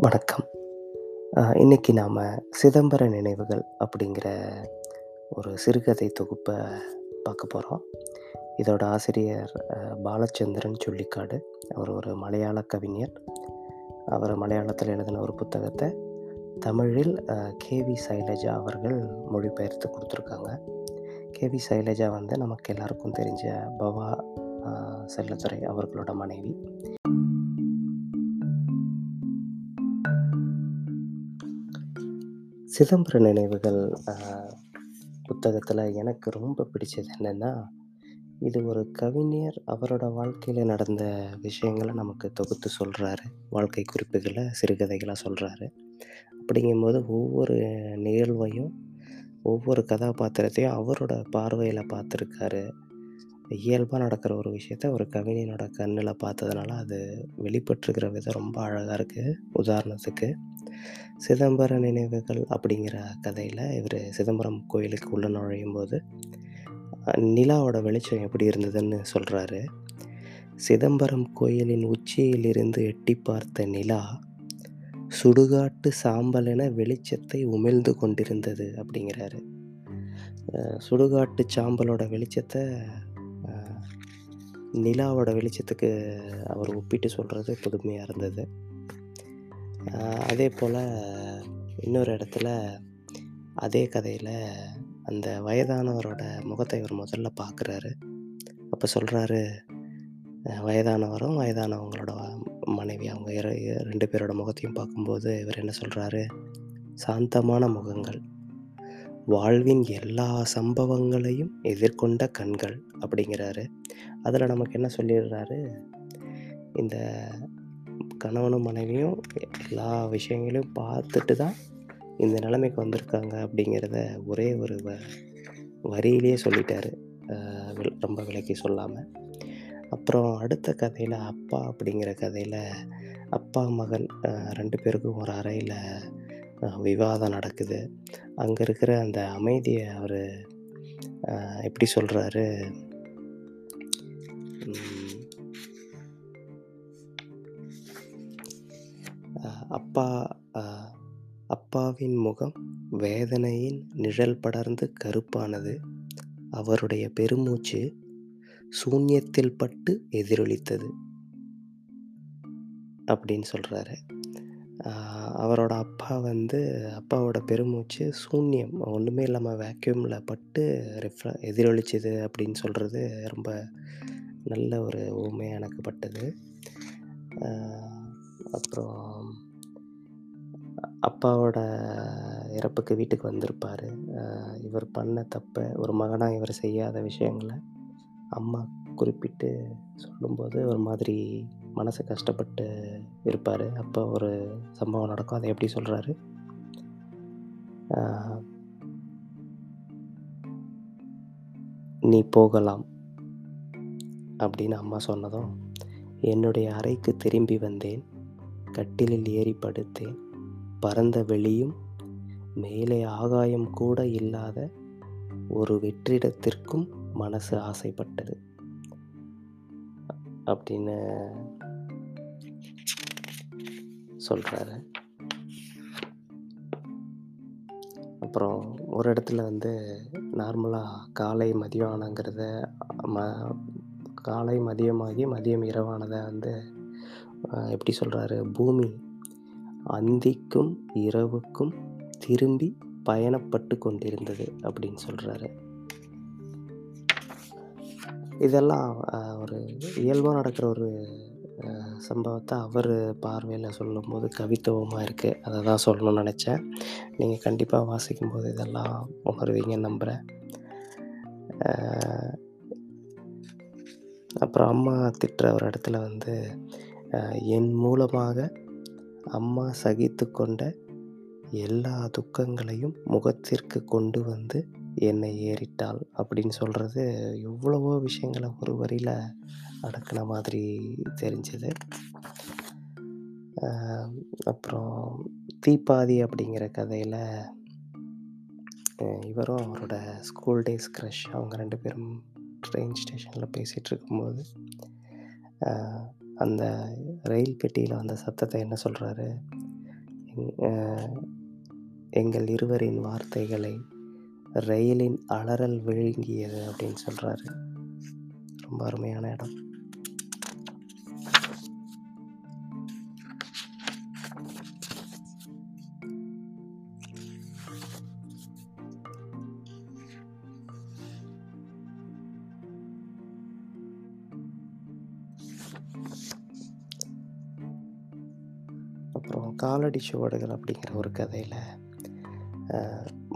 வணக்கம். இன்றைக்கி இன்னைக்கு சிதம்பர நினைவுகள் அப்படிங்கிற ஒரு சிறுகதை தொகுப்பை பார்க்க போகிறோம் இதோட ஆசிரியர் பாலச்சந்திரன் சொல்லிக்காடு. அவர் ஒரு மலையாள கவிஞர். அவர் மலையாளத்தில் எழுதின ஒரு புத்தகத்தை தமிழில் கே.வி. சைலஜா அவர்கள் மொழிபெயர்த்து கொடுத்துருக்காங்க கே.வி. சைலஜா வந்து நமக்கு எல்லாருக்கும் தெரிஞ்ச பவா செல்லத்துறை அவர்களோட மனைவி. சிதம்பர நினைவுகள் புத்தகத்தில் எனக்கு ரொம்ப பிடிச்சது என்னென்னா இது ஒரு கவிஞர் அவரோட வாழ்க்கையில் நடந்த விஷயங்கள நமக்கு தொகுத்து சொல்கிறாரு வாழ்க்கை குறிப்புகளை சிறுகதைகளாக சொல்கிறாரு அப்படிங்கும்போது ஒவ்வொரு நிகழ்வையும், ஒவ்வொரு கதாபாத்திரத்தையும் அவரோட பார்வையில் பார்த்துருக்காரு. இயல்பாக நடக்கிற ஒரு விஷயத்த ஒரு கவிஞனோட கண்ணில் பார்த்ததுனால, அது வெளிப்பட்டுருக்கிற விதம் ரொம்ப அழகாக இருக்குது உதாரணத்துக்கு, சிதம்பர நினைவுகள் அப்படிங்கிற கதையில் இவர் சிதம்பரம் கோயிலுக்கு உள்ள நுழையும் போது நிலாவோட வெளிச்சம் எப்படி இருந்ததுன்னு சொல்கிறாரு "சிதம்பரம் கோயிலின் உச்சியிலிருந்து எட்டி பார்த்த நிலா, சுடுகாட்டு சாம்பலென வெளிச்சத்தை உமிழ்ந்து கொண்டிருந்தது" அப்படிங்கிறாரு. சுடுகாட்டு சாம்பலோட வெளிச்சத்தை நிலாவோட வெளிச்சத்துக்கு அவர் ஒப்பிட்டு சொல்கிறது புதுமையாக இருந்தது. அதே போல் இன்னொரு இடத்துல, அதே கதையில் அந்த வயதானவரோட முகத்தை இவர் முதல்ல பார்க்குறாரு. அப்போ சொல்கிறாரு வயதானவரும், வயதானவங்களோட மனைவி அவங்க இர 2 பேரோட முகத்தையும் பார்க்கும்போது இவர் என்ன சொல்கிறாரு "சாந்தமான முகங்கள், வாழ்வின் எல்லா சம்பவங்களையும் எதிர்கொண்ட கண்கள்" அப்படிங்கிறாரு. அதில் நமக்கு என்ன சொல்லிடுறாரு, இந்த கணவனும் மனைவியும் எல்லா விஷயங்களையும் பார்த்துட்டு தான் இந்த நிலைமைக்கு வந்திருக்காங்க அப்படிங்கிறத ஒரே ஒரு வ வரியிலேயே சொல்லிட்டாரு. வில் ரொம்ப விலக்கி சொல்லாமல் அப்புறம் அடுத்த கதையில் அப்பா அப்படிங்கிற கதையில் அப்பா, மகன் ரெண்டு பேருக்கும் ஒரு அறையில் விவாதம் நடக்குது. அங்கே இருக்கிற அந்த அமைதியை அவர் எப்படி சொல்கிறாரு அப்பா அப்பாவின் முகம் வேதனையின் நிழல் படர்ந்து கருப்பானது. அவருடைய பெருமூச்சு சூன்யத்தில் பட்டு எதிரொலித்தது. அப்படின்னு சொல்கிறாரு அவரோட அப்பா வந்து அப்பாவோட பெருமூச்சு சூன்யம், ஒன்றுமே இல்லாமல் வேக்யூமில் பட்டு ரெஃப்ர எதிரொலிச்சது அப்படின்னு சொல்கிறது ரொம்ப நல்ல ஒரு ஊமை எனக்கு பட்டது. அப்புறம் அப்பாவோட இறப்புக்கு வீட்டுக்கு வந்திருப்பார் இவர் பண்ண தப்ப ஒரு மகனாக இவர் செய்யாத விஷயங்களை அம்மா குறிப்பிட்டு சொல்லும்போது, ஒரு மாதிரி மனசு கஷ்டப்பட்டு இருப்பார் அப்போ ஒரு சம்பவம் நடக்கும். அதை எப்படி சொல்கிறாரு "நீ போகலாம்" அப்படின்னு அம்மா சொன்னதும், "என்னுடைய அறைக்கு திரும்பி வந்தேன். கட்டிலில் ஏறி படுத்தேன். பரந்த வெளியும், மேலே ஆகாயம் கூட இல்லாத ஒரு வெற்றிடத்திற்கும் மனசு ஆசைப்பட்டது" அப்படின்னு சொல்கிறாரு அப்புறம் ஒரு இடத்துல வந்து நார்மலாக காலை, மதியம் ஆனங்கிறத ம காலை மதியமாகி, மதியம் இரவானதை வந்து எப்படி சொல்கிறாரு "பூமி அந்திக்கும், இரவுக்கும் திரும்பி பயணப்பட்டு கொண்டிருந்தது" அப்படின்னு சொல்கிறாரு இதெல்லாம் ஒரு இயல்பாக நடக்கிற ஒரு சம்பவத்தை அவர் பார்வையில் சொல்லும்போது கவித்துவமாக இருக்குது அதை தான் சொல்லணும்னு நினச்சேன். நீங்கள் கண்டிப்பாக வாசிக்கும்போது இதெல்லாம் உணர்வீங்கன்னு நம்புகிறேன் அப்புறம் அம்மா திட்டுற ஒரு இடத்துல வந்து, "என் மூலமாக அம்மா சகித்துக்கொண்ட எல்லா துக்கங்களையும் முகத்திற்கு கொண்டு வந்து என்னை ஏறிட்டாள்" அப்படின்னு சொல்கிறது எவ்வளவோ விஷயங்கள ஒரு வரியில அடக்கின மாதிரி தெரிஞ்சது. அப்புறம் "தீப்பாதி" அப்படிங்கிற கதையில் இவரும் அவரோட ஸ்கூல் டேஸ் க்ரஷ் அவங்க ரெண்டு பேரும் ட்ரெயின் ஸ்டேஷனில் பேசிகிட்டு இருக்கும்போது, அந்த ரயில் பெட்டியில் வந்த சத்தத்தை என்ன சொல்கிறாரு எங்கள் இருவரின் வார்த்தைகளை ரயிலின் அலறல் விழுங்கியது அப்படின்னு சொல்கிறாரு ரொம்ப அருமையான இடம். காலடி சுவடுகள் அப்படிங்கிற ஒரு கதையில்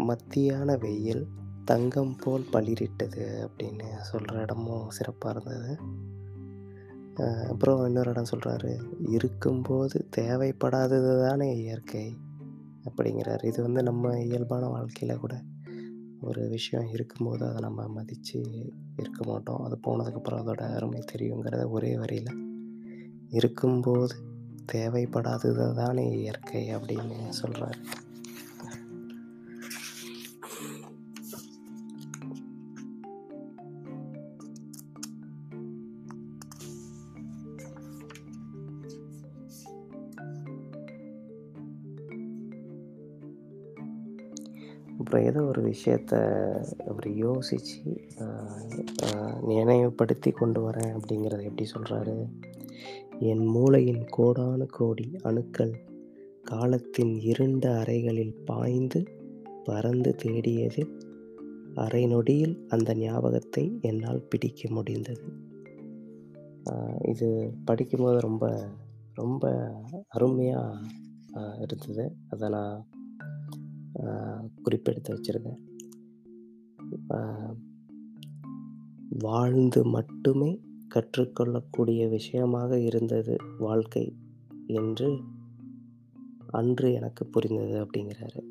மத்தியான வெயில் தங்கம் போல் பளிரிட்டது அப்படின்னு சொல்கிற இடமும் சிறப்பாக இருந்தது. அப்புறம் இன்னொரு இடம் சொல்கிறாரு இருக்கும்போது தேவைப்படாதது தானே இயற்கை அப்படிங்கிறாரு. இது வந்து நம்ம இயல்பான வாழ்க்கையில் கூட ஒரு விஷயம் இருக்கும்போது அதை நம்ம மதித்து இருக்க மாட்டோம். அது போனதுக்கப்புறம் அதோட அருமை தெரியுங்கிறத ஒரே வரியில் இருக்கும்போது தேவைப்படாதது தானே இயற்கை அப்படின்னு சொல்கிறார் அப்புறம் ஏதோ ஒரு விஷயத்த அவர் யோசித்து அ நினைவுபடுத்தி கொண்டு வரேன் அப்படிங்கிறத எப்படி சொல்கிறாரு என் மூளையின் கோடானு கோடி அணுக்கள் காலத்தின் இருண்ட அறைகளில் பாய்ந்து பறந்து தேடியது. அரை நொடியில் அந்த ஞாபகத்தை என்னால் பிடிக்க முடிந்தது. இது படிக்கும்போது ரொம்ப ரொம்ப அருமையாக இருந்தது. அதை நான் குறிப்பெடுத்து வச்சுருக்கேன் வாழ்ந்து மட்டுமே கற்றுக்கொள்ளக்கூடிய விஷயமாக இருந்தது வாழ்க்கை என்று அன்று எனக்கு புரிந்தது அப்படிங்கிறாரு.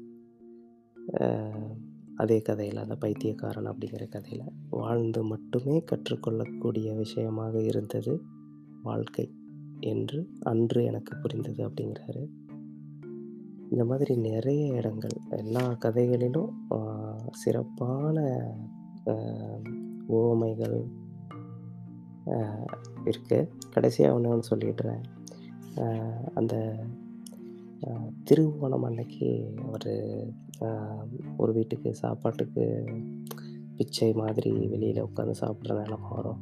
அதே கதையில் அந்த பைத்தியக்காரன் அப்படிங்கிற கதையில் வாழ்ந்து மட்டுமே கற்றுக்கொள்ளக்கூடிய விஷயமாக இருந்தது வாழ்க்கை என்று அன்று எனக்கு புரிந்தது அப்படிங்கிறாரு. இந்த மாதிரி நிறைய இடங்கள் எல்லா கதைகளிலும் சிறப்பான ஓமைகள் இருக்குது கடைசியாக ஒன்று ஒன்று சொல்லிடுறேன். அந்த திருவோணம் அன்னைக்கு அவர் ஒரு வீட்டுக்கு சாப்பாட்டுக்கு பிச்சை மாதிரி வெளியில் உட்காந்து சாப்பிட்ற நிலம வரும்.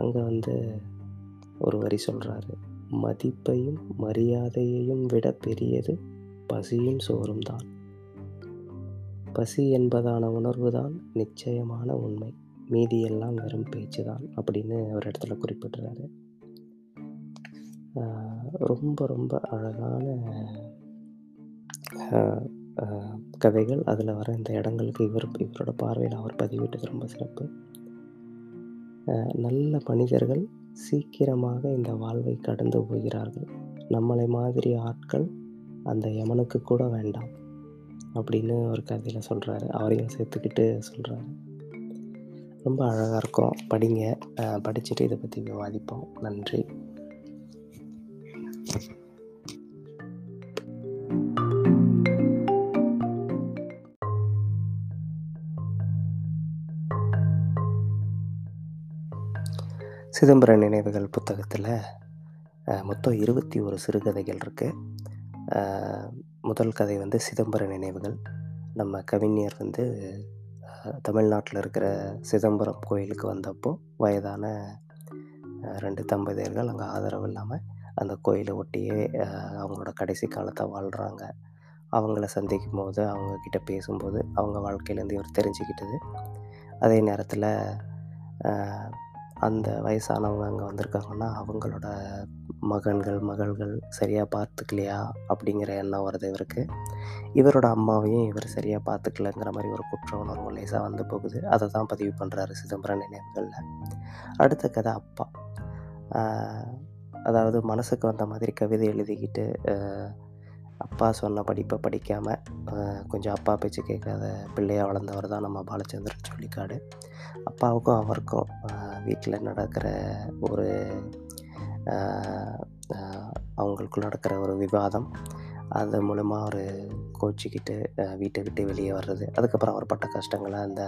அங்கே வந்து ஒரு வரி சொல்கிறாரு மதிப்பையும் மரியாதையையும் விட பெரியது பசியும் சோறும் தான். பசி என்பதான உணர்வுதான் நிச்சயமான உண்மை. மீதியெல்லாம் வெறும் பேச்சு தான் அப்படின்னு ஒரு இடத்துல குறிப்பிடுறாரு. ரொம்ப ரொம்ப அழகான கதைகள். அதில் வர இந்த இடங்களுக்கு இவர் இவரோட பார்வையில் அவர் பதிவிட்டது ரொம்ப சிறப்பு. நல்ல மனிதர்கள் சீக்கிரமாக இந்த வாழ்வை கடந்து போகிறார்கள். நம்மளை மாதிரி ஆட்கள் அந்த யமனுக்கு கூட வேண்டாம். அப்படின்னு ஒரு கதையில் சொல்கிறாரு அவரையும் சேர்த்துக்கிட்டு சொல்கிறாரு ரொம்ப அழகாக இருக்கும். படிங்க. படிச்சுட்டு இதை பற்றி விவாதிப்போம். நன்றி. சிதம்பர நினைவுகள் புத்தகத்தில் மொத்தம் இருபத்தி ஒரு சிறுகதைகள் இருக்குது முதல் கதை வந்து சிதம்பர நினைவுகள். நம்ம கவிஞர் வந்து தமிழ்நாட்டில் இருக்கிற சிதம்பரம் கோயிலுக்கு வந்தப்போ, வயதான ரெண்டு தம்பதியர்கள் அங்கே ஆதரவு இல்லாமல் அந்த கோயிலை ஒட்டியே அவங்களோட கடைசி காலத்தை வாழ்கிறாங்க அவங்கள சந்திக்கும்போது, அவங்க அவங்கக்கிட்ட பேசும்போது, அவங்க வாழ்க்கையிலேருந்து இவர் தெரிஞ்சுக்கிட்டது. அதே நேரத்தில் அந்த வயசானவங்க அங்கே வந்திருக்காங்கன்னா, அவங்களோட மகன்கள், மகள்கள் சரியாக பார்த்துக்கலையா? அப்படிங்கிற எண்ணம் வருது இவருக்கு. இவரோட அம்மாவையும் இவர் சரியாக பார்த்துக்கலங்கிற மாதிரி ஒரு குற்ற உணர்வு லேசாக வந்து போகுது. அதை தான் பதிவு பண்ணுறாரு சிதம்பரம் நினைவுகளில் அடுத்த கதை அப்பா. அதாவது மனசுக்கு வந்த மாதிரி கவிதை எழுதிக்கிட்டு, அப்பா சொன்ன படிப்பை படிக்காமல் கொஞ்சம் அப்பா பேச்சு கேட்காத பிள்ளையாக வளர்ந்தவர் தான் நம்ம பாலச்சந்திரன் சொல்லிக்காடு. அப்பாவுக்கும் அவருக்கும் வீட்டில் நடக்கிற ஒரு அ அவங்களுக்குள்ள நடக்கிற ஒரு விவாதம். அது மூலமாக அவர் கோச்சிக்கிட்டு வீட்டை விட்டு வெளியே வர்றது. அதுக்கப்புறம் அவர் பட்ட கஷ்டங்களை அந்த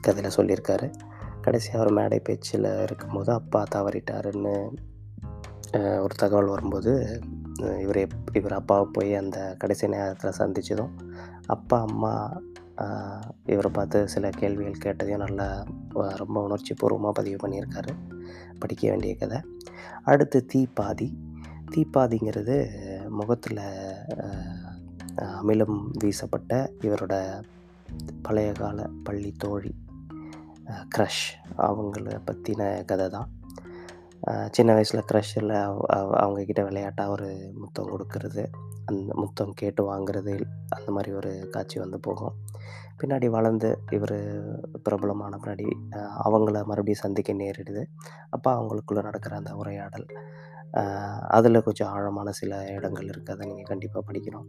கதையில் சொல்லியிருக்காரு. கடைசியா அவர் மேடை பேச்சில் இருக்கும்போது, அப்பா தவறிட்டாருன்னு ஒரு தகவல் வரும்போது, இவர் இவர் அப்பாவை போய் அந்த கடைசி நேரத்தில் சந்தித்ததும் அப்பா அம்மா இவரை பார்த்து சில கேள்விகள் கேட்டதையும் நல்லா ரொம்ப உணர்ச்சி பூர்வமாக பதிவு பண்ணியிருக்காரு. படிக்க வேண்டிய கதை. அடுத்து தீப்பாதி தீப்பாதிங்கிறது முகத்தில் அமிலம் வீசப்பட்ட இவரோட பழைய கால பள்ளி தோழி க்ரஷ் அவங்கள பற்றின கதை தான். சின்ன வயசில் க்ரஷ்ஷில் அவங்கக்கிட்ட விளையாட்டாக ஒரு முத்தம் கொடுக்கறது அந்த முத்தம் கேட்டு வாங்குறது அந்த மாதிரி ஒரு காட்சி வந்து போகும். பின்னாடி வளர்ந்து இவர் பிரபலமான பின்னாடி அவங்கள மறுபடியும் சந்திக்க நேரிடுது. அப்போ அவங்களுக்குள்ளே நடக்கிற அந்த உரையாடல் அதில் கொஞ்சம் ஆழமான சில இடங்கள் இருக்குது அதை நீங்கள் கண்டிப்பாக படிக்கணும்.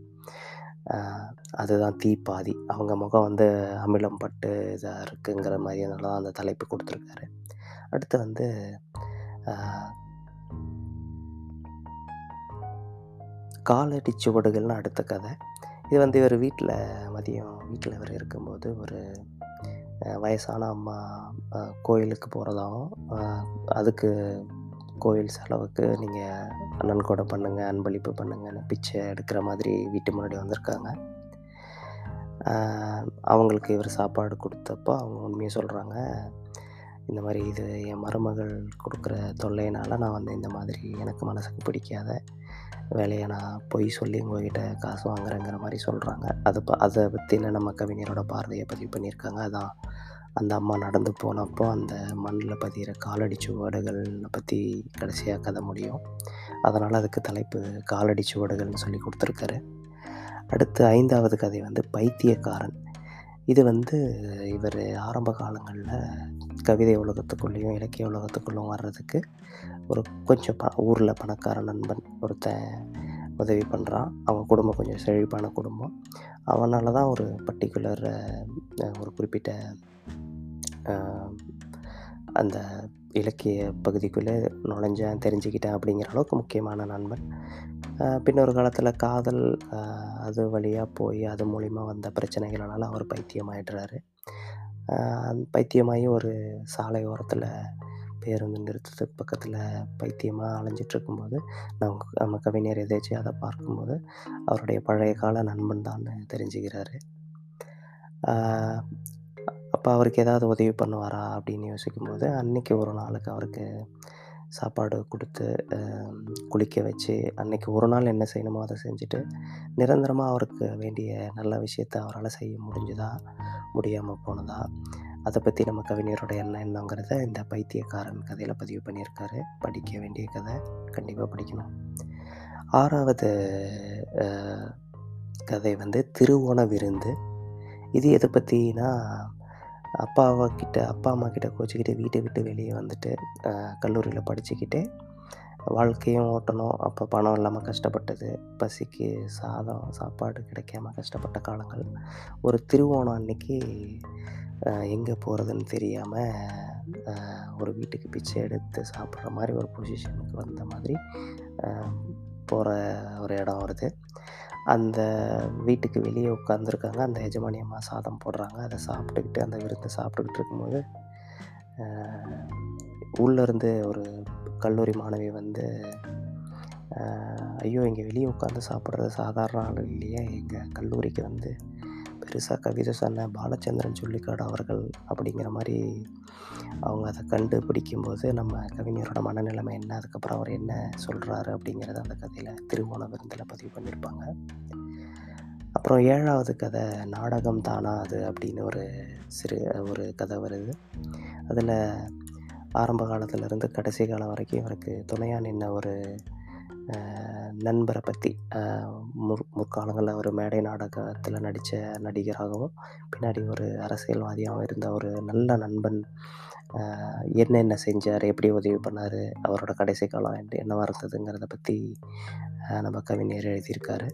அதுதான் தீப்பாதி. அவங்க முகம் வந்து அமிலம் பட்டு இதாக இருக்குங்கிற மாதிரி அதனால தான் அந்த தலைப்பு கொடுத்துருக்காரு. அடுத்து வந்து காலடி சுவடுகள்னு அடுத்த கதை. இது வந்து இவர் வீட்டில் மதியம் வீட்டில் இவர் இருக்கும்போது ஒரு வயசான அம்மா கோயிலுக்கு போகிறதாகவும் அதுக்கு கோயில் செலவுக்கு நீங்கள் நன்கொடை பண்ணுங்கள் அன்பளிப்பு பண்ணுங்கன்னு பிச்சை எடுக்கிற மாதிரி வீட்டு முன்னாடி வந்திருக்காங்க. அவங்களுக்கு இவர் சாப்பாடு கொடுத்தப்போ அவங்க உண்மையை சொல்கிறாங்க இந்த மாதிரி இது என் மருமகள் கொடுக்குற தொல்லையினால் நான் வந்து இந்த மாதிரி எனக்கு மனசுக்கு பிடிக்காத வேலையை நான் பொய் சொல்லி உங்ககிட்ட காசு வாங்குறேங்கிற மாதிரி சொல்கிறாங்க அதை ப அதை பற்றின நம்ம கவிஞரோட பார்வையை பதிவு பண்ணியிருக்காங்க. அதான் அந்த அம்மா நடந்து போனப்போ அந்த மண்ணில் பதிகிற காலடி சுவடுகளை பற்றி கடைசியாக கதை முடியும். அதனால் அதுக்கு தலைப்பு காலடி சுவடுகள்னு சொல்லி கொடுத்துருக்காரு. அடுத்து ஐந்தாவது கதை வந்து பைத்தியக்காரன். இது வந்து இவர் ஆரம்ப காலங்களில் கவிதை உலகத்துக்குள்ளேயும் இலக்கிய உலகத்துக்குள்ளும் வர்றதுக்கு ஒரு கொஞ்சம் ப ஊரில் பணக்கார நண்பன் ஒருத்தன் உதவி பண்ணுறான் அவங்க குடும்பம் கொஞ்சம் செழிப்பான குடும்பம். அவனால தான் ஒரு பர்டிகுலர் ஒரு குறிப்பிட்ட அந்த இலக்கிய பகுதிக்குள்ளே நுழைஞ்சேன் தெரிஞ்சுக்கிட்டேன் அப்படிங்கிற அளவுக்கு முக்கியமான நண்பன். பின்னொரு காலத்தில் காதல் அது வழியாக போய் அது மூலிமா வந்த பிரச்சனைகளால் அவர் பைத்தியமாயிடுறாரு. பைத்தியமாகி ஒரு சாலை ஓரத்தில் பேருந்து நிறுத்தத்துக்கு பக்கத்தில் பைத்தியமாக அலைஞ்சிட்ருக்கும்போது நம் நம்ம நம்ம கவிஞர் எதேச்சும் அதை பார்க்கும்போது அவருடைய பழைய கால நண்பன் தான் தெரிஞ்சுக்கிறாரு. அப்போ அவருக்கு ஏதாவது உதவி பண்ணுவாரா? அப்படின்னு யோசிக்கும்போது அன்றைக்கி ஒரு நாளுக்கு அவருக்கு சாப்பாடு கொடுத்து குளிக்க வச்சு அன்றைக்கி ஒரு நாள் என்ன செய்யணுமோ அதை செஞ்சுட்டு நிரந்தரமாக அவருக்கு வேண்டிய நல்ல விஷயத்தை அவரால் செய்ய முடிஞ்சுதா? முடியாமல் போனதா? அதை பற்றி நம்ம கவிஞரோட எண்ணம் என்னங்கிறத இந்த பைத்தியக்காரன் கதையில் பதிவு பண்ணியிருக்காரு. படிக்க வேண்டிய கதை கண்டிப்பாக படிக்கணும். ஆறாவது கதை வந்து திருவோண விருந்து. இது எதை பற்றினா அப்பாவை கிட்ட அப்பா அம்மா கிட்ட கோச்சிக்கிட்டு வீட்டை விட்டு வெளியே வந்துட்டு கல்லூரியில் படிச்சுக்கிட்டு வாழ்க்கையும் ஓட்டணும். அப்போ பணம் இல்லாமல் கஷ்டப்பட்டது பசிக்கு சாதம் சாப்பாடு கிடைக்காம கஷ்டப்பட்ட காலங்கள். ஒரு திருவோணம் அன்னைக்கு எங்கே போகிறதுன்னு தெரியாமல் ஒரு வீட்டுக்கு பிச்சை எடுத்து சாப்பிட்ற மாதிரி ஒரு பொசிஷனுக்கு வந்த மாதிரி போகிற ஒரு இடம் வருது. அந்த வீட்டுக்கு வெளியே உட்காந்துருக்காங்க அந்த எஜமானி அம்மா சாதம் போடுறாங்க. அதை சாப்பிட்டுக்கிட்டு அந்த விருந்தை சாப்பிட்டுக்கிட்டு இருக்கும்போது உள்ளேருந்து ஒரு கல்லூரி மாணவி வந்து ஐயோ இங்கே வெளியே உட்காந்து சாப்பிட்றது சாதாரண ஆள் இல்லையே. எங்கள் கல்லூரிக்கு வந்து பெருசாக கவிதை சொன்ன பாலச்சந்திரன் சொல்லிக்காடு அவர்கள் அப்படிங்கிற மாதிரி அவங்க அதை கண்டுபிடிக்கும்போது நம்ம கவிஞரோட மனநிலைமை என்ன அதுக்கப்புறம் அவர் என்ன சொல்கிறாரு அப்படிங்கிறத அந்த கதையில் திருவோண விருந்தில் பதிவு பண்ணியிருப்பாங்க. அப்புறம் ஏழாவது கதை நாடகம் தானா அது அப்படின்னு ஒரு சிறு ஒரு கதை வருது. அதில் ஆரம்ப காலத்துலேருந்து கடைசி காலம் வரைக்கும் இவருக்கு துணையாக நின்ன ஒரு நண்பரை பற்றி முற் முற்காலங்களில் ஒரு மேடை நாடகத்தில் நடித்த நடிகராகவும் பின்னாடி ஒரு அரசியல்வாதியாகவும் இருந்த ஒரு நல்ல நண்பன் என்னென்ன செஞ்சார் எப்படி உதவி பண்ணார் அவரோட கடைசி காலம் என்ன என்னவாக இருந்ததுங்கிறத பற்றி நம்ம கவிஞர் எழுதியிருக்காரு.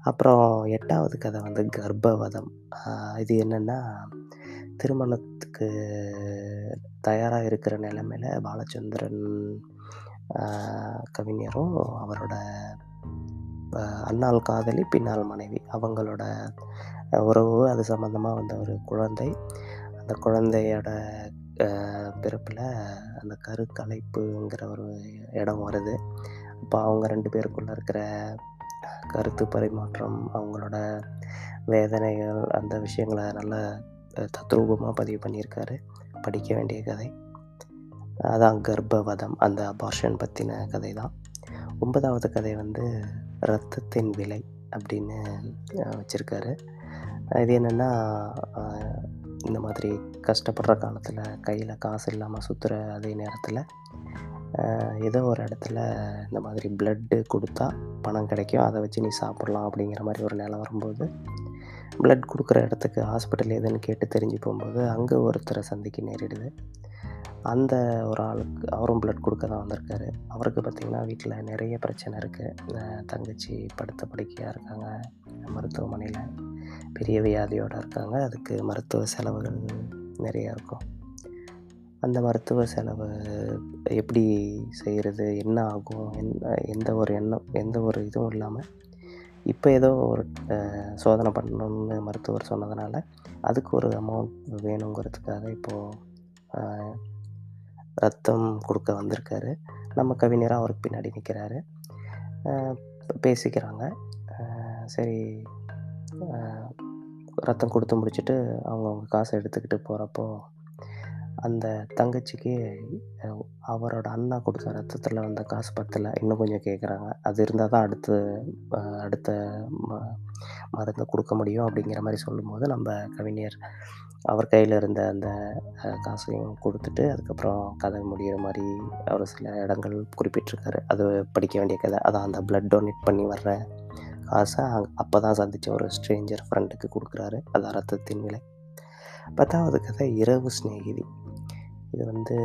அப்புறம் எட்டாவது கதை வந்து கர்ப்பவதம். இது என்னென்னா திருமணத்துக்கு தயாராக இருக்கிற நிலமையில் பாலச்சந்திரன் கவிஞரும் அவரோட அண்ணாள் அன்னாள் காதலி பின்னால் மனைவி அவங்களோட உறவு அது சம்மந்தமாக வந்த ஒரு குழந்தை அந்த குழந்தையோட பிறப்பில் அந்த கருக்கலைப்புங்கிற ஒரு இடம் வருது அப்போ அவங்க ரெண்டு பேருக்குள்ளே இருக்கிற கருத்து பரிமாற்றம், அவங்களோட வேதனைகள், அந்த விஷயங்களை நல்லா தத்ரூபமாக பதிவு பண்ணியிருக்காரு. படிக்க வேண்டிய கதை. அதான் கர்ப்பவதம். அந்த அபார்ஷன் பற்றின கதை தான். ஒன்பதாவது கதை வந்து "ரத்தத்தின் விலை" அப்படின்னு வச்சுருக்காரு இது என்னென்னா இந்த மாதிரி கஷ்டப்படுற காலத்தில் கையில் காசு இல்லாமல் சுற்றுற அதே நேரத்தில் ஏதோ ஒரு இடத்துல இந்த மாதிரி பிளட்டு கொடுத்தா பணம் கிடைக்கும். அதை வச்சு நீ சாப்பிட்லாம் அப்படிங்கிற மாதிரி ஒரு நிலை வரும்போது, பிளட் கொடுக்குற இடத்துக்கு ஹாஸ்பிட்டல் எதுன்னு கேட்டு தெரிஞ்சு போகும்போது அங்கே ஒருத்தரை சந்திக்க நேரிடுது. அந்த ஒரு ஆளுக்கு அவரும் பிளட் கொடுக்க தான் வந்திருக்காரு. அவருக்கு பார்த்திங்கன்னா வீட்டில் நிறைய பிரச்சனை இருக்குது தங்கச்சி படுத்த படுக்கையாக இருக்காங்க மருத்துவமனையில் பெரிய வியாதியோடு இருக்காங்க. அதுக்கு மருத்துவ செலவுகள் நிறையா இருக்கும். அந்த மருத்துவ செலவு எப்படி செய்கிறது என்ன ஆகும்? என்ன எந்த ஒரு எண்ணம் எந்த ஒரு இதுவும் இல்லாமல் இப்போ ஏதோ ஒரு சோதனை பண்ணணும்னு மருத்துவர் சொன்னதுனால, அதுக்கு ஒரு அமௌண்ட் வேணுங்கிறதுக்காக இப்போது ரத்தம் கொடுக்க வந்திருக்காரு. நம்ம கவிஞராக அவருக்கு பின்னாடி நிற்கிறாரு பேசிக்கிறாங்க. சரி ரத்தம் கொடுத்து முடிச்சுட்டு அவங்கவுங்க காசை எடுத்துக்கிட்டு போகிறப்போ அந்த தங்கச்சிக்கு அவரோட அண்ணா கொடுத்த ரத்தத்தில் வந்த காசு பத்தில் இன்னும் கொஞ்சம் கேட்குறாங்க. அது இருந்தால் தான் அடுத்து அடுத்த ம மருந்து கொடுக்க முடியும் அப்படிங்கிற மாதிரி சொல்லும்போது, நம்ம கவிஞர் அவர் கையில் இருந்த அந்த காசையும் கொடுத்துட்டு அதுக்கப்புறம் கதை முடியிற மாதிரி ஒரு சில இடங்கள் குறிப்பிட்டிருக்காரு. அது படிக்க வேண்டிய கதை. அதான் அந்த பிளட் டொனேட் பண்ணி வர்ற காச அப்போ தான் சந்தித்த ஒரு ஸ்ட்ரேஞ்சர் ஃப்ரெண்டுக்கு கொடுக்குறாரு அதான் ரத்தத்தின் விலை. 10வது கதை இரவு சிநேகிதி. இது வந்து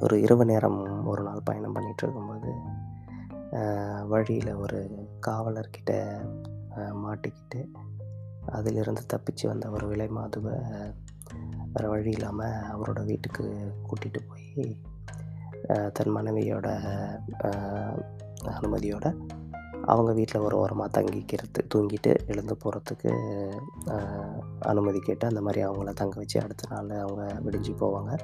ஒரு இரவு நேரம் ஒரு நாள் பயணம் பண்ணிகிட்டு இருக்கும்போது வழியில் ஒரு காவலர்கிட்ட மாட்டிக்கிட்டு, அதிலிருந்து தப்பிச்சு வந்த ஒரு விலைமாதுவ வேறு வழி இல்லாமல் அவரோட வீட்டுக்கு கூட்டிகிட்டு போய் தன் மனைவியோட அனுமதியோட அவங்க வீட்டில் ஒரு ஓரமாக தங்கிக்கிறது தூங்கிட்டு எழுந்து போகிறதுக்கு அனுமதி கேட்டு, அந்த மாதிரி அவங்கள தங்க வச்சு அடுத்த நாள் அவங்க விடிஞ்சு போவாங்க.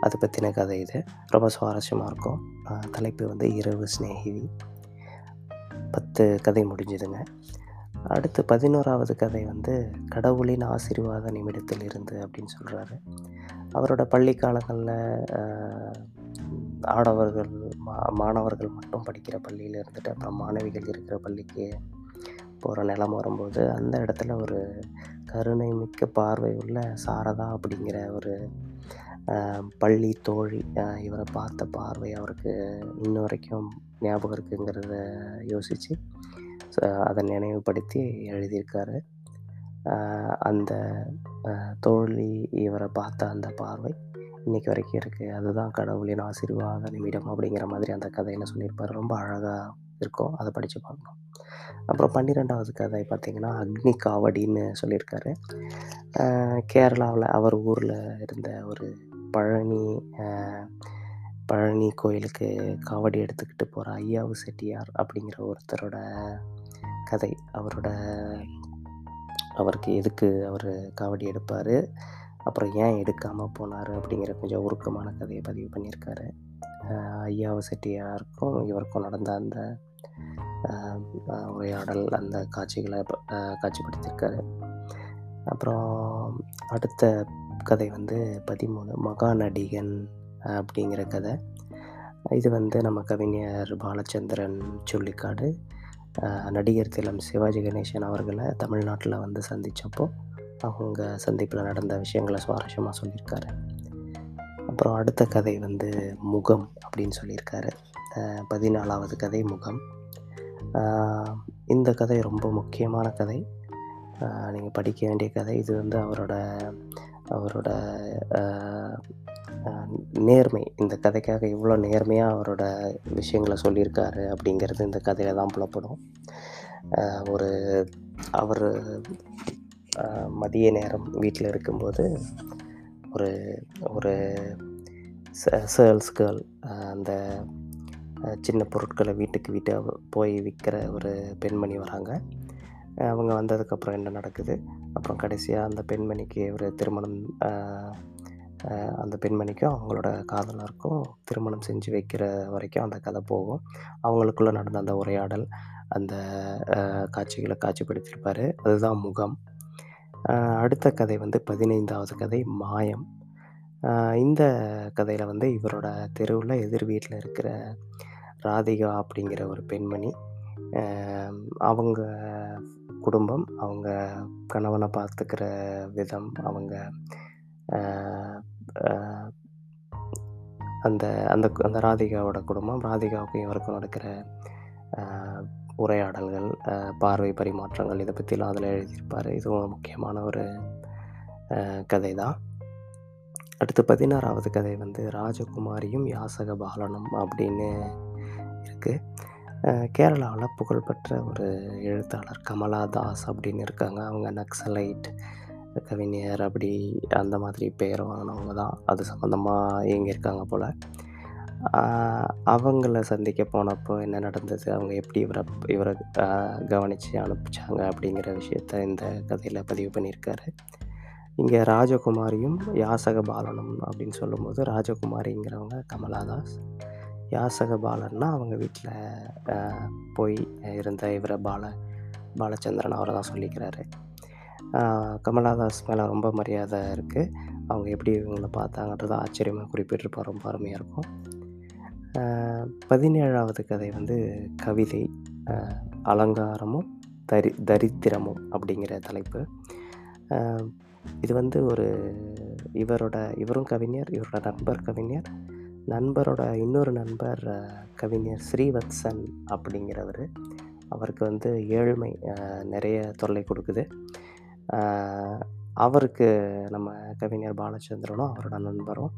அது பற்றின கதை இது. ரொம்ப சுவாரஸ்யமாக இருக்கும். தலைப்பு வந்து இரவு சிநேகிதி. 10 கதை முடிஞ்சுதுங்க. அடுத்து 11வது கதை வந்து "கடவுளின் ஆசீர்வாத நிமிடத்தில் இருந்து" அப்படின்னு சொல்கிறாரு அவரோட பள்ளி காலங்களில் ஆடவர்கள், மா மாணவர்கள் மட்டும் படிக்கிற பள்ளியில் இருந்துட்டு, அப்புறம் மாணவிகள் இருக்கிற பள்ளிக்கு போகிற நிலம் வரும்போது, அந்த இடத்துல ஒரு கருணை மிக்க பார்வை உள்ள சாரதா அப்படிங்கிற ஒரு பள்ளி தோழி இவரை பார்த்த பார்வை அவருக்கு இன்ன வரைக்கும் ஞாபகம் இருக்குங்கிறத யோசித்து அதை நினைவுபடுத்தி எழுதியிருக்காரு. அந்த தோழி இவரை பார்த்த அந்த பார்வை இன்னைக்கு வரைக்கும் இருக்குது அதுதான் கடவுளின் ஆசீர்வாத நிமிடம் அப்படிங்கிற மாதிரி அந்த கதையில சொல்லியிருப்பாரு. ரொம்ப அழகாக இருக்கும். அதை படித்து பார்க்கணும். அப்புறம் 12வது கதை பார்த்திங்கன்னா அக்னி காவடின்னு சொல்லியிருக்காரு. கேரளாவில் அவர் ஊரில் இருந்த ஒரு பழனி பழனி கோயிலுக்கு காவடி எடுத்துக்கிட்டு போகிற ஐயாவு செட்டியார் அப்படிங்கிற ஒருத்தரோட கதை. அவரோட அவருக்கு எதுக்கு அவர் காவடி எடுப்பார் அப்புறம் ஏன் எடுக்காமல் போனாரு? அப்படிங்கிற கொஞ்சம் உருக்கமான கதையை பதிவு பண்ணியிருக்காரு. ஐயாவை செட்டியாருக்கும் இவருக்கும் நடந்த அந்த உரையாடல், அந்த காட்சிகளை காட்சிப்படுத்தியிருக்காரு. அப்புறம் அடுத்த கதை வந்து 13 மகாநடிகன் அப்படிங்கிற கதை. இது வந்து நம்ம கவிஞர் பாலச்சந்திரன் சொல்லிக்காடு நடிகர் திலம் சிவாஜி கணேசன் அவர்களை தமிழ்நாட்டில் வந்து சந்தித்தப்போ அவங்க சந்திப்பில் நடந்த விஷயங்கள சுவாரஸ்யமாக சொல்லியிருக்காரு. அப்புறம் அடுத்த கதை வந்து முகம் அப்படின்னு சொல்லியிருக்காரு. பதினாலாவது கதை முகம். இந்த கதை ரொம்ப முக்கியமான கதை. நீங்கள் படிக்க வேண்டிய கதை. இது வந்து அவரோட அவரோட நேர்மை. இந்த கதைக்காக இவ்வளோ நேர்மையாக அவரோட விஷயங்களை சொல்லியிருக்காரு அப்படிங்கிறது இந்த கதையில தான் புலப்படும். ஒரு அவர் மதிய நேரம் வீட்டில் இருக்கும்போது, ஒரு ஒரு ச சேல்ஸ் கேர்ள் அந்த சின்ன பொருட்களை வீட்டுக்கு வீட்டாக போய் விற்கிற ஒரு பெண்மணி வராங்க. அவங்க வந்ததுக்கப்புறம் என்ன நடக்குது? அப்புறம் கடைசியாக அந்த பெண்மணிக்கு ஒரு திருமணம் அந்த பெண்மணிக்கும், அவங்களோட காதலருக்கும் திருமணம் செஞ்சு வைக்கிற வரைக்கும் அந்த கதை போகும். அவங்களுக்குள்ளே நடந்த அந்த உரையாடல், அந்த காட்சிகளை காட்சிப்படுத்தியிருப்பார் அதுதான் முகம். அடுத்த கதை வந்து 15வது கதை மாயம். இந்த கதையில் வந்து இவரோட தெருவில் எதிர் வீட்டில் இருக்கிற ராதிகா அப்படிங்கிற ஒரு பெண்மணி, அவங்க குடும்பம், அவங்க கணவனை பார்த்துக்கிற விதம், அவங்க அந்த அந்த அந்த ராதிகாவோட குடும்பம், ராதிகாவுக்கும் இவருக்கும் நடக்கிற உரையாடல்கள், பார்வை பரிமாற்றங்கள் இதை பற்றிலாம் அதில் எழுதியிருப்பார் இதுவும் முக்கியமான ஒரு கதை தான். அடுத்து 16வது கதை வந்து ராஜகுமாரியும் யாசக பாலனும் அப்படின்னு இருக்குது கேரளாவில் புகழ்பெற்ற ஒரு எழுத்தாளர் கமலா தாஸ் அப்படின்னு இருக்காங்க. அவங்க நக்சலைட், கவிஞர் அப்படி அந்த மாதிரி பெயர் வாங்கினவங்க தான். அது சம்மந்தமாக இயங்கியிருக்காங்க போல் அவங்கள சந்திக்க போனப்போ என்ன நடந்தது? அவங்க எப்படி இவரை இவரை கவனித்து அனுப்பிச்சாங்க அப்படிங்கிற விஷயத்த இந்த கதையில் பதிவு பண்ணியிருக்காரு. இங்கே ராஜகுமாரியும், யாசக பாலனும் அப்படின்னு சொல்லும்போது, ராஜகுமாரிங்கிறவங்க கமலாதாஸ் யாசக பாலன்னா அவங்க வீட்டில் போய் இருந்த இவரை பால பாலச்சந்திரன் அவரை தான் சொல்லிக்கிறாரு. கமலாதாஸ் மேலே ரொம்ப மரியாதை இருக்குது அவங்க எப்படி இவங்களை பார்த்தாங்கன்றது ஆச்சரியமாக குறிப்பிட்டிருப்பார். ரொம்ப அருமையாக இருக்கும். பதினேழாவது கதை வந்து கவிதை, அலங்காரமும், தரி தரித்திரமும் அப்படிங்கிற தலைப்பு. இது வந்து ஒரு இவரோட இவரும் கவிஞர், இவரோட நண்பர் கவிஞர். நண்பரோட இன்னொரு நண்பர் கவிஞர் ஸ்ரீவத்சன் அப்படிங்கிறவர் அவருக்கு வந்து ஏழ்மை நிறைய தொல்லை கொடுக்குது அவருக்கு நம்ம கவிஞர் பாலச்சந்திரனும், அவரோட நண்பரும்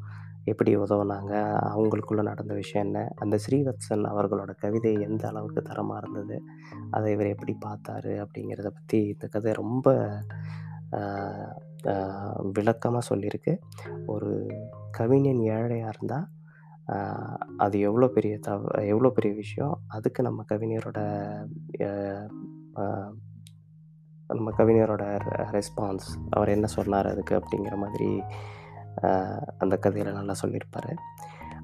எப்படி உதவுனாங்க? அவங்களுக்குள்ள நடந்த விஷயம் என்ன? அந்த ஸ்ரீவத்சன் அவர்களோட கவிதை எந்த அளவுக்கு தரமாக இருந்தது? அதை இவர் எப்படி பார்த்தாரு? அப்படிங்கிறத பற்றி இந்த கதை ரொம்ப விளக்கமாக சொல்லியிருக்கு. ஒரு கவிஞன் ஏழையாக இருந்தால் அது எவ்வளோ பெரிய தவ எவ்வளோ பெரிய விஷயம். அதுக்கு நம்ம கவிஞரோட நம்ம கவிஞரோட ரெஸ்பான்ஸ் அவர் என்ன சொன்னார் அதுக்கு அப்படிங்கிற மாதிரி அந்த கதையில் நல்லா சொல்லியிருப்பாரு.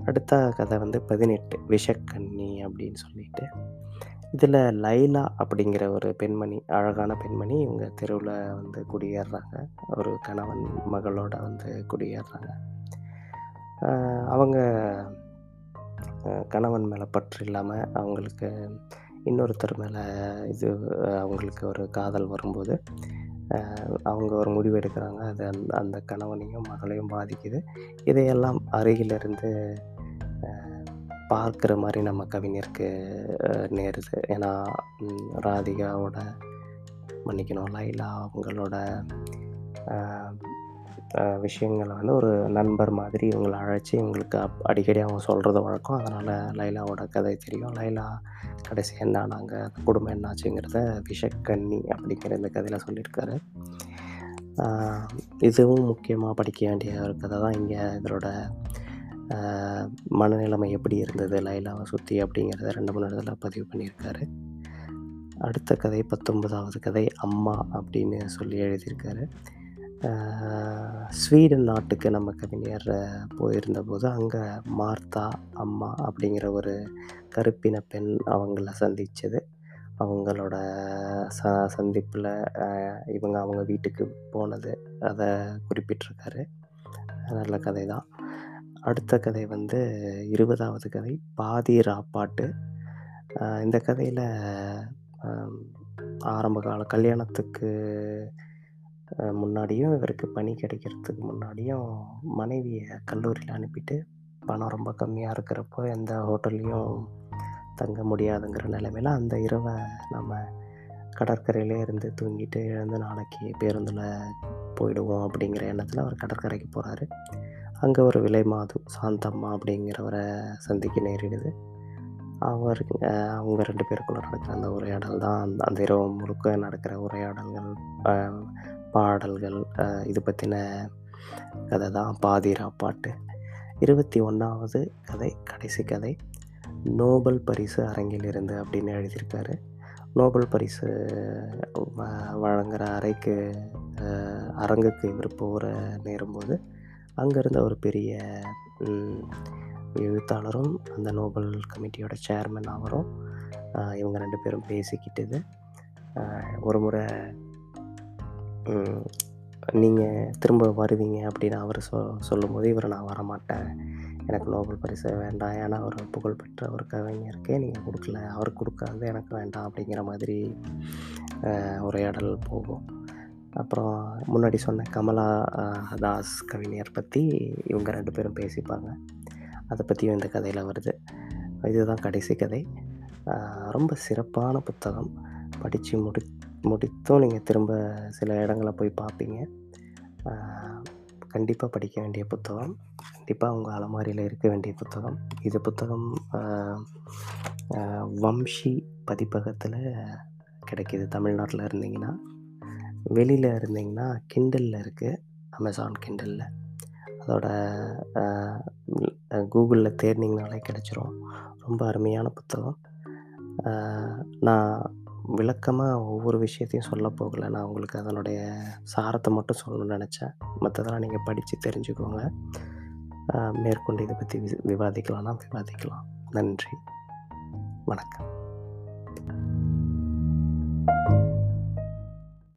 அடுத்த கதை வந்து 18 விஷக்கன்னி அப்படின்னு சொல்லிட்டு. இதில் லைலா அப்படிங்கிற ஒரு பெண்மணி, அழகான பெண்மணி இவங்க தெருவில் வந்து குடியேறுறாங்க. ஒரு கணவன், மகளோட வந்து குடியேறுறாங்க. அவங்க கணவன் மேலே பற்று இல்லாமல் அவங்களுக்கு இன்னொருத்தர் மேலே இது அவங்களுக்கு ஒரு காதல் வரும்போது, அவங்க ஒரு முடிவு எடுக்கிறாங்க அது அந்த அந்த கணவனையும், மகளையும் பாதிக்குது. இதையெல்லாம் அருகிலிருந்து பார்க்குற மாதிரி நம்ம கவிஞருக்கு நேருது. ஏன்னா, ராதிகாவோட மன்னிக்கணும் லைலா அவங்களோட விஷயங்களை வந்து ஒரு நண்பர் மாதிரி இவங்களை அழைச்சி இவங்களுக்கு அப் அடிக்கடி அவங்க சொல்கிறது வழக்கம். அதனால் லைலாவோட கதை தெரியும். லைலா கடைசி என்ன ஆனாங்க? குடும்பம் என்னாச்சுங்கிறத விஷக்கன்னி அப்படிங்கிற இந்த கதையில் சொல்லியிருக்காரு. இதுவும் முக்கியமாக படிக்க வேண்டிய ஒரு கதை தான். இங்கே இவரோட மனநிலைமை எப்படி இருந்தது லைலாவை சுற்றி அப்படிங்கிறத 2, 3 இடத்துல பதிவு பண்ணியிருக்காரு. அடுத்த கதை 19வது கதை அம்மா அப்படின்னு சொல்லி எழுதியிருக்காரு. ஸ்வீடன் நாட்டுக்கு நம்ம கவிஞர் போயிருந்தபோது, அங்கே மார்த்தா, அம்மா அப்படிங்கிற ஒரு கருப்பின பெண் அவங்கள சந்தித்தது அவங்களோட ச சந்திப்பில் இவங்க அவங்க வீட்டுக்கு போனது, அதை குறிப்பிட்டிருக்காரு. நல்ல கதை தான். அடுத்த கதை வந்து 20வது கதை பாதி ராப்பாட்டு. இந்த கதையில் ஆரம்ப கால கல்யாணத்துக்கு முன்னாடியும், இவருக்கு பணி கிடைக்கிறதுக்கு முன்னாடியும், மனைவியை கல்லூரியில் அனுப்பிட்டு, பணம் ரொம்ப கம்மியாக இருக்கிறப்போ, எந்த ஹோட்டல்லையும் தங்க முடியாதுங்கிற நிலைமையில் அந்த இரவை நம்ம கடற்கரையிலே இருந்து தூங்கிட்டு எழுந்து நாளைக்கு பேருந்தில் போயிடுவோம் அப்படிங்கிற எண்ணத்தில் அவர் கடற்கரைக்கு போகிறாரு அங்கே ஒரு விலை மாது சாந்தம்மா அப்படிங்கிறவரை சந்திக்க நேரிடுது. அவருக்கு அவங்க ரெண்டு பேருக்குள்ளே நடக்கிற அந்த உரையாடல் தான் அந்த இரவு முழுக்க நடக்கிற உரையாடல்கள், பாடல்கள், இது பற்றின கதை தான் பாதி ராப்பாட்டு. 21வது கதை, கடைசி கதை நோபல் பரிசு அரங்கிலிருந்து அப்படின்னு எழுதியிருக்காரு. நோபல் பரிசு வ அறைக்கு அரங்குக்கு இவர் போகிற நேரும்போது, அங்கேருந்த ஒரு பெரிய எழுத்தாளரும் அந்த நோபல் கமிட்டியோட சேர்மன் அவரும் இவங்க ரெண்டு பேரும் பேசிக்கிட்டது ஒரு முறை நீங்கள் திரும்ப வருவீங்க அப்படின்னு அவர் சொ சொல்லும்போது இவர் நான் வரமாட்டேன். எனக்கு நோபல் பரிசு வேண்டாம். ஏன்னா அவர் புகழ்பெற்ற ஒரு கவிஞருக்கே நீங்கள் கொடுக்கல. அவர் கொடுக்காது எனக்கு வேண்டாம் அப்படிங்கிற மாதிரி உரையாடல் போகும். அப்புறம் முன்னாடி சொன்ன கமலா தாஸ் கவிஞர் பற்றி இவங்க ரெண்டு பேரும் பேசிப்பாங்க. அதை பற்றியும் இந்த கதையில் வருது. இதுதான் கடைசி கதை. ரொம்ப சிறப்பான புத்தகம். படித்து முடி முடித்தும். நீங்கள் திரும்ப சில இடங்களை போய் பார்ப்பீங்க கண்டிப்பாக படிக்க வேண்டிய புத்தகம். கண்டிப்பாக உங்கள் அலமாரியில் இருக்க வேண்டிய புத்தகம். இது புத்தகம் வம்சி வம்ஷி பதிப்பகத்தில் கிடைக்கிது. தமிழ்நாட்டில் இருந்தீங்கன்னா வெளியில் இருந்தீங்கன்னா கிண்டலில் இருக்குது அமேசான் கிண்டலில் அதோட கூகுளில் தேர்னிங்கனாலே கிடச்சிரும். ரொம்ப அருமையான புத்தகம். நான் விளக்கமாக ஒவ்வொரு விஷயத்தையும் சொல்ல போகலை. நான் உங்களுக்கு அதனுடைய சாரத்தை மட்டும் சொல்லணும்னு நினச்சேன். மற்றதெல்லாம் நீங்கள் படித்து தெரிஞ்சுக்கோங்க. மேற்கொண்டு இதை பற்றி விவாதிக்கலாம்னா விவாதிக்கலாம். நன்றி. வணக்கம்.